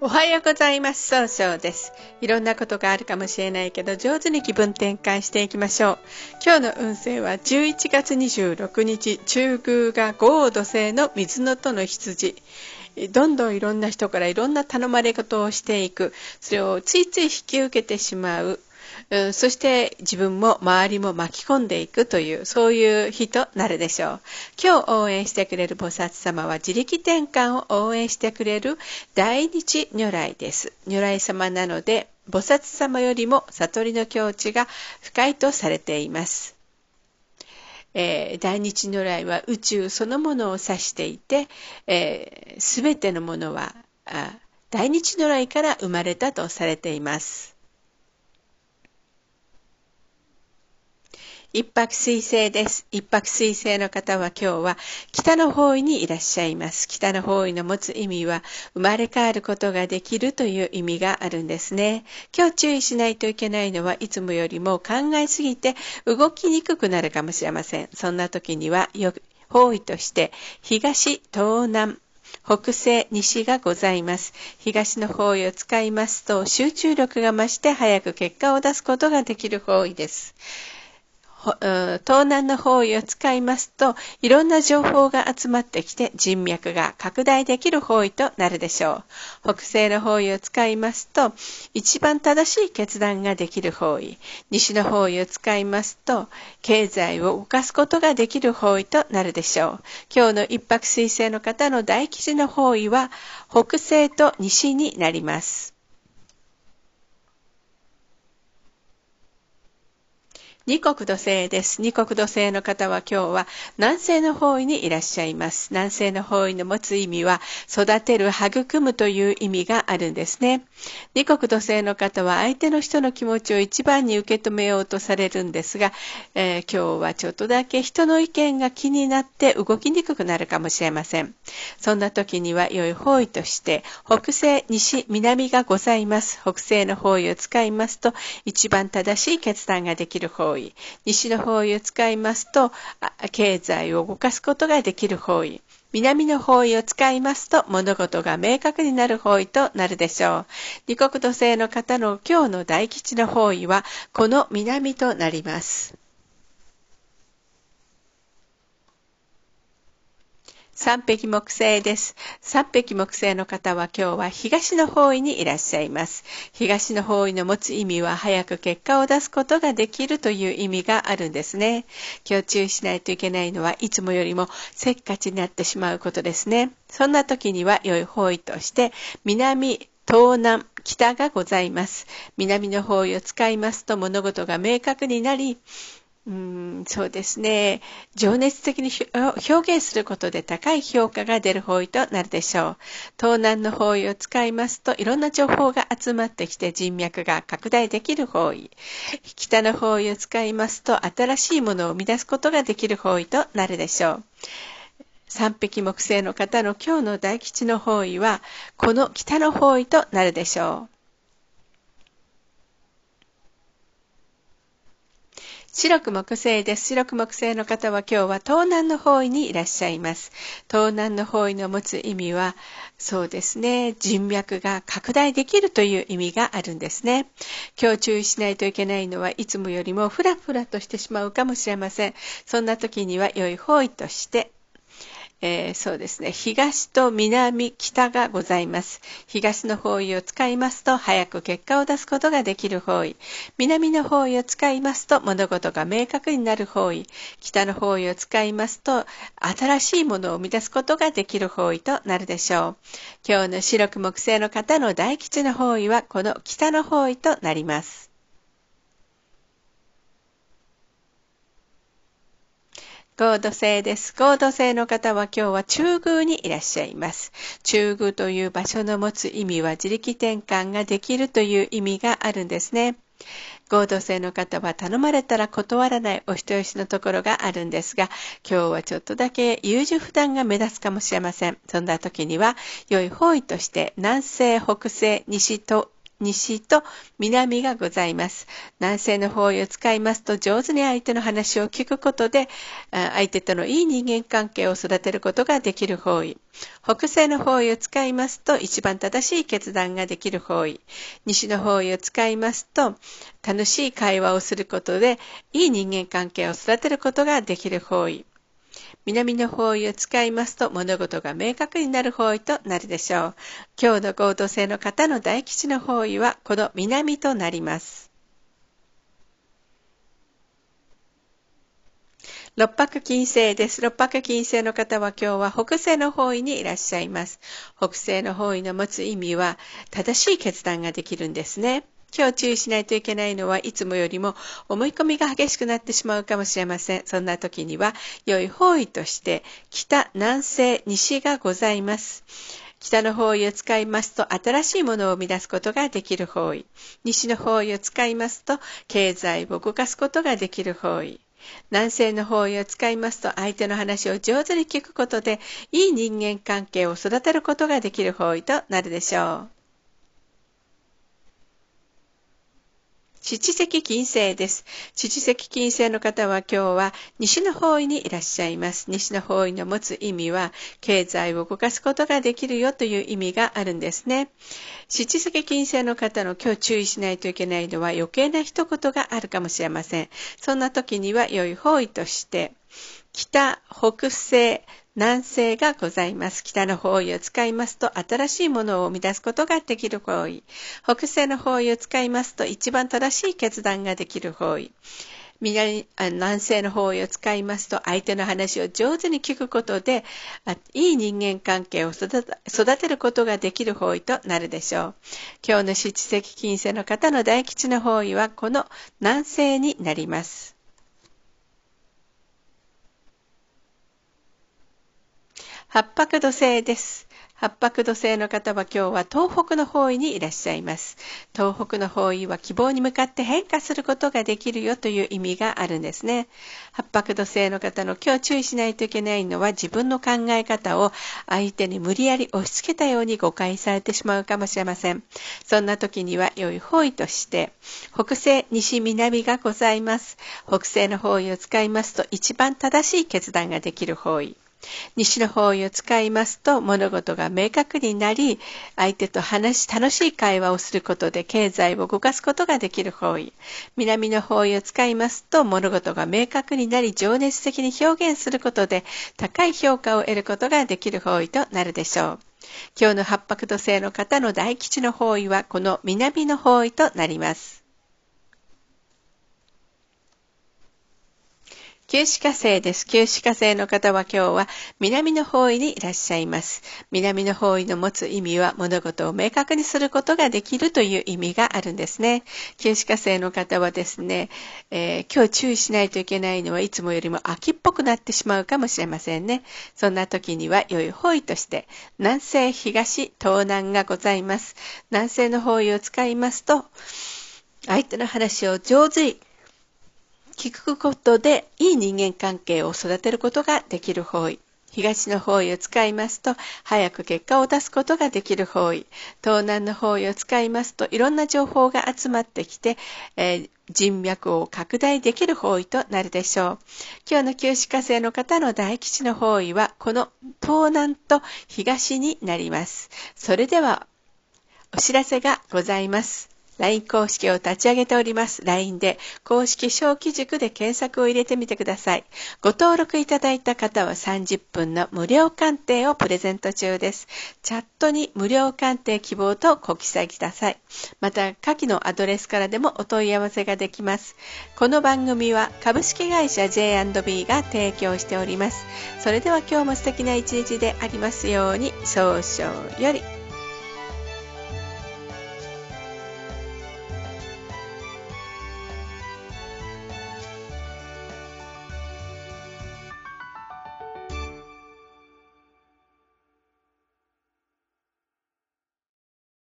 おはようございます。総称です。いろんなことがあるかもしれないけど、上手に気分転換していきましょう。今日の運勢は11月26日、中宮が豪土星の水のとの羊。どんどんいろんな人からいろんな頼まれ事をしていく。それをついつい引き受けてしまう。んそして自分も周りも巻き込んでいくという、そういう日となるでしょう。今日応援してくれる菩薩様は自力転換を応援してくれる大日如来です。如来様なので、菩薩様よりも悟りの境地が深いとされています。えー、大日如来は宇宙そのものを指していて、す、え、べ、てのものは大日如来から生まれたとされています。一泊水星です。一泊水星の方は今日は北の方位にいらっしゃいます。北の方位の持つ意味は生まれ変わることができるという意味があるんですね。今日注意しないといけないのはいつもよりも考えすぎて動きにくくなるかもしれません。そんな時には方位として東、東南、北西、西がございます。東の方位を使いますと集中力が増して早く結果を出すことができる方位です。東南の方位を使いますと、いろんな情報が集まってきて人脈が拡大できる方位となるでしょう。北西の方位を使いますと、一番正しい決断ができる方位。西の方位を使いますと、経済を動かすことができる方位となるでしょう。今日の一泊水星の方の大吉の方位は、北西と西になります。二国土星です。二国土星の方は今日は南西の方位にいらっしゃいます。南西の方位の持つ意味は育てる、育むという意味があるんですね。二国土星の方は相手の人の気持ちを一番に受け止めようとされるんですが、えー、今日はちょっとだけ人の意見が気になって動きにくくなるかもしれません。そんな時には良い方位として北西、西、南がございます。北西の方位を使いますと一番正しい決断ができる方位方位、西の方位を使いますと、経済を動かすことができる方位、南の方位を使いますと物事が明確になる方位となるでしょう。二国土星の方の今日の大吉の方位はこの南となります。三匹木星です。三匹木星の方は今日は東の方位にいらっしゃいます。東の方位の持つ意味は早く結果を出すことができるという意味があるんですね。今日注意しないといけないのはいつもよりもせっかちになってしまうことですね。そんな時には良い方位として南、東南、北がございます。南の方位を使いますと物事が明確になり、うん、そうですね。情熱的に表現することで高い評価が出る方位となるでしょう。東南の方位を使いますといろんな情報が集まってきて人脈が拡大できる方位。北の方位を使いますと新しいものを生み出すことができる方位となるでしょう。三匹木星の方の今日の大吉の方位はこの北の方位となるでしょう。白く木星です。白く木星の方は今日は東南の方位にいらっしゃいます。東南の方位の持つ意味は、そうですね、人脈が拡大できるという意味があるんですね。今日注意しないといけないのはいつもよりもフラフラとしてしまうかもしれません。そんな時には良い方位として、えー、そうですね、東と南、北がございます。東の方位を使いますと、早く結果を出すことができる方位。南の方位を使いますと、物事が明確になる方位。北の方位を使いますと、新しいものを生み出すことができる方位となるでしょう。今日の白く木星の方の大吉の方位は、この北の方位となります。合土星です。合土星の方は今日は中宮にいらっしゃいます。中宮という場所の持つ意味は自力転換ができるという意味があるんですね。合同性の方は頼まれたら断らないお人よしのところがあるんですが、今日はちょっとだけ優柔不断が目立つかもしれません。そんな時には、良い方位として南西、北西、西と西と南がございます。南西の方位を使いますと上手に相手の話を聞くことで、相手とのいい人間関係を育てることができる方位。北西の方位を使いますと一番正しい決断ができる方位。西の方位を使いますと楽しい会話をすることでいい人間関係を育てることができる方位。南の方位を使いますと物事が明確になる方位となるでしょう。今日の合同性の方の大吉の方位はこの南となります。六白金星です。六白金星の方は今日は北西の方位にいらっしゃいます。北西の方位の持つ意味は正しい決断ができるんですね。今日注意しないといけないのはいつもよりも思い込みが激しくなってしまうかもしれません。そんな時には良い方位として北、南西、西がございます。北の方位を使いますと新しいものを生み出すことができる方位。西の方位を使いますと経済を動かすことができる方位。南西の方位を使いますと相手の話を上手に聞くことでいい人間関係を育てることができる方位となるでしょう。七石金星です。七石金星の方は今日は西の方位にいらっしゃいます。西の方位の持つ意味は経済を動かすことができるよという意味があるんですね。七石金星の方の今日注意しないといけないのは余計な一言があるかもしれません。そんな時には良い方位として北、北西、南西がございます。北の方位を使いますと新しいものを生み出すことができる方位。北西の方位を使いますと一番正しい決断ができる方位。南西の方位を使いますと相手の話を上手に聞くことでいい人間関係を育てることができる方位となるでしょう。今日の七石金星の方の大吉の方位はこの南西になります。八白土星です。八白土星の方は今日は東北の方位にいらっしゃいます。東北の方位は希望に向かって変化することができるよという意味があるんですね。八白土星の方の今日注意しないといけないのは自分の考え方を相手に無理やり押し付けたように誤解されてしまうかもしれません。そんな時には良い方位として北西、西、南がございます。北西の方位を使いますと一番正しい決断ができる方位。西の方位を使いますと物事が明確になり相手と話し楽しい会話をすることで経済を動かすことができる方位。南の方位を使いますと物事が明確になり情熱的に表現することで高い評価を得ることができる方位となるでしょう。今日の八白土星の方の大吉の方位はこの南の方位となります。九死火星です。九死火星の方は今日は南の方位にいらっしゃいます。南の方位の持つ意味は物事を明確にすることができるという意味があるんですね。九死火星の方はですね、えー、今日注意しないといけないのはいつもよりも秋っぽくなってしまうかもしれませんね。そんな時には良い方位として南西、東、東南がございます。南西の方位を使いますと相手の話を上手に聞くことでいい人間関係を育てることができる方位。東の方位を使いますと、早く結果を出すことができる方位。東南の方位を使いますと、いろんな情報が集まってきて、えー、人脈を拡大できる方位となるでしょう。今日の旧歯科生の方の大吉の方位は、この東南と東になります。それでは、お知らせがございます。LINE 公式を立ち上げております。LINE で公式小規塾で検索を入れてみてください。ご登録いただいた方は30分の無料鑑定をプレゼント中です。チャットに無料鑑定希望とご記載ください。また、下記のアドレスからでもお問い合わせができます。この番組は株式会社 J&B が提供しております。それでは今日も素敵な一日でありますように、少々より。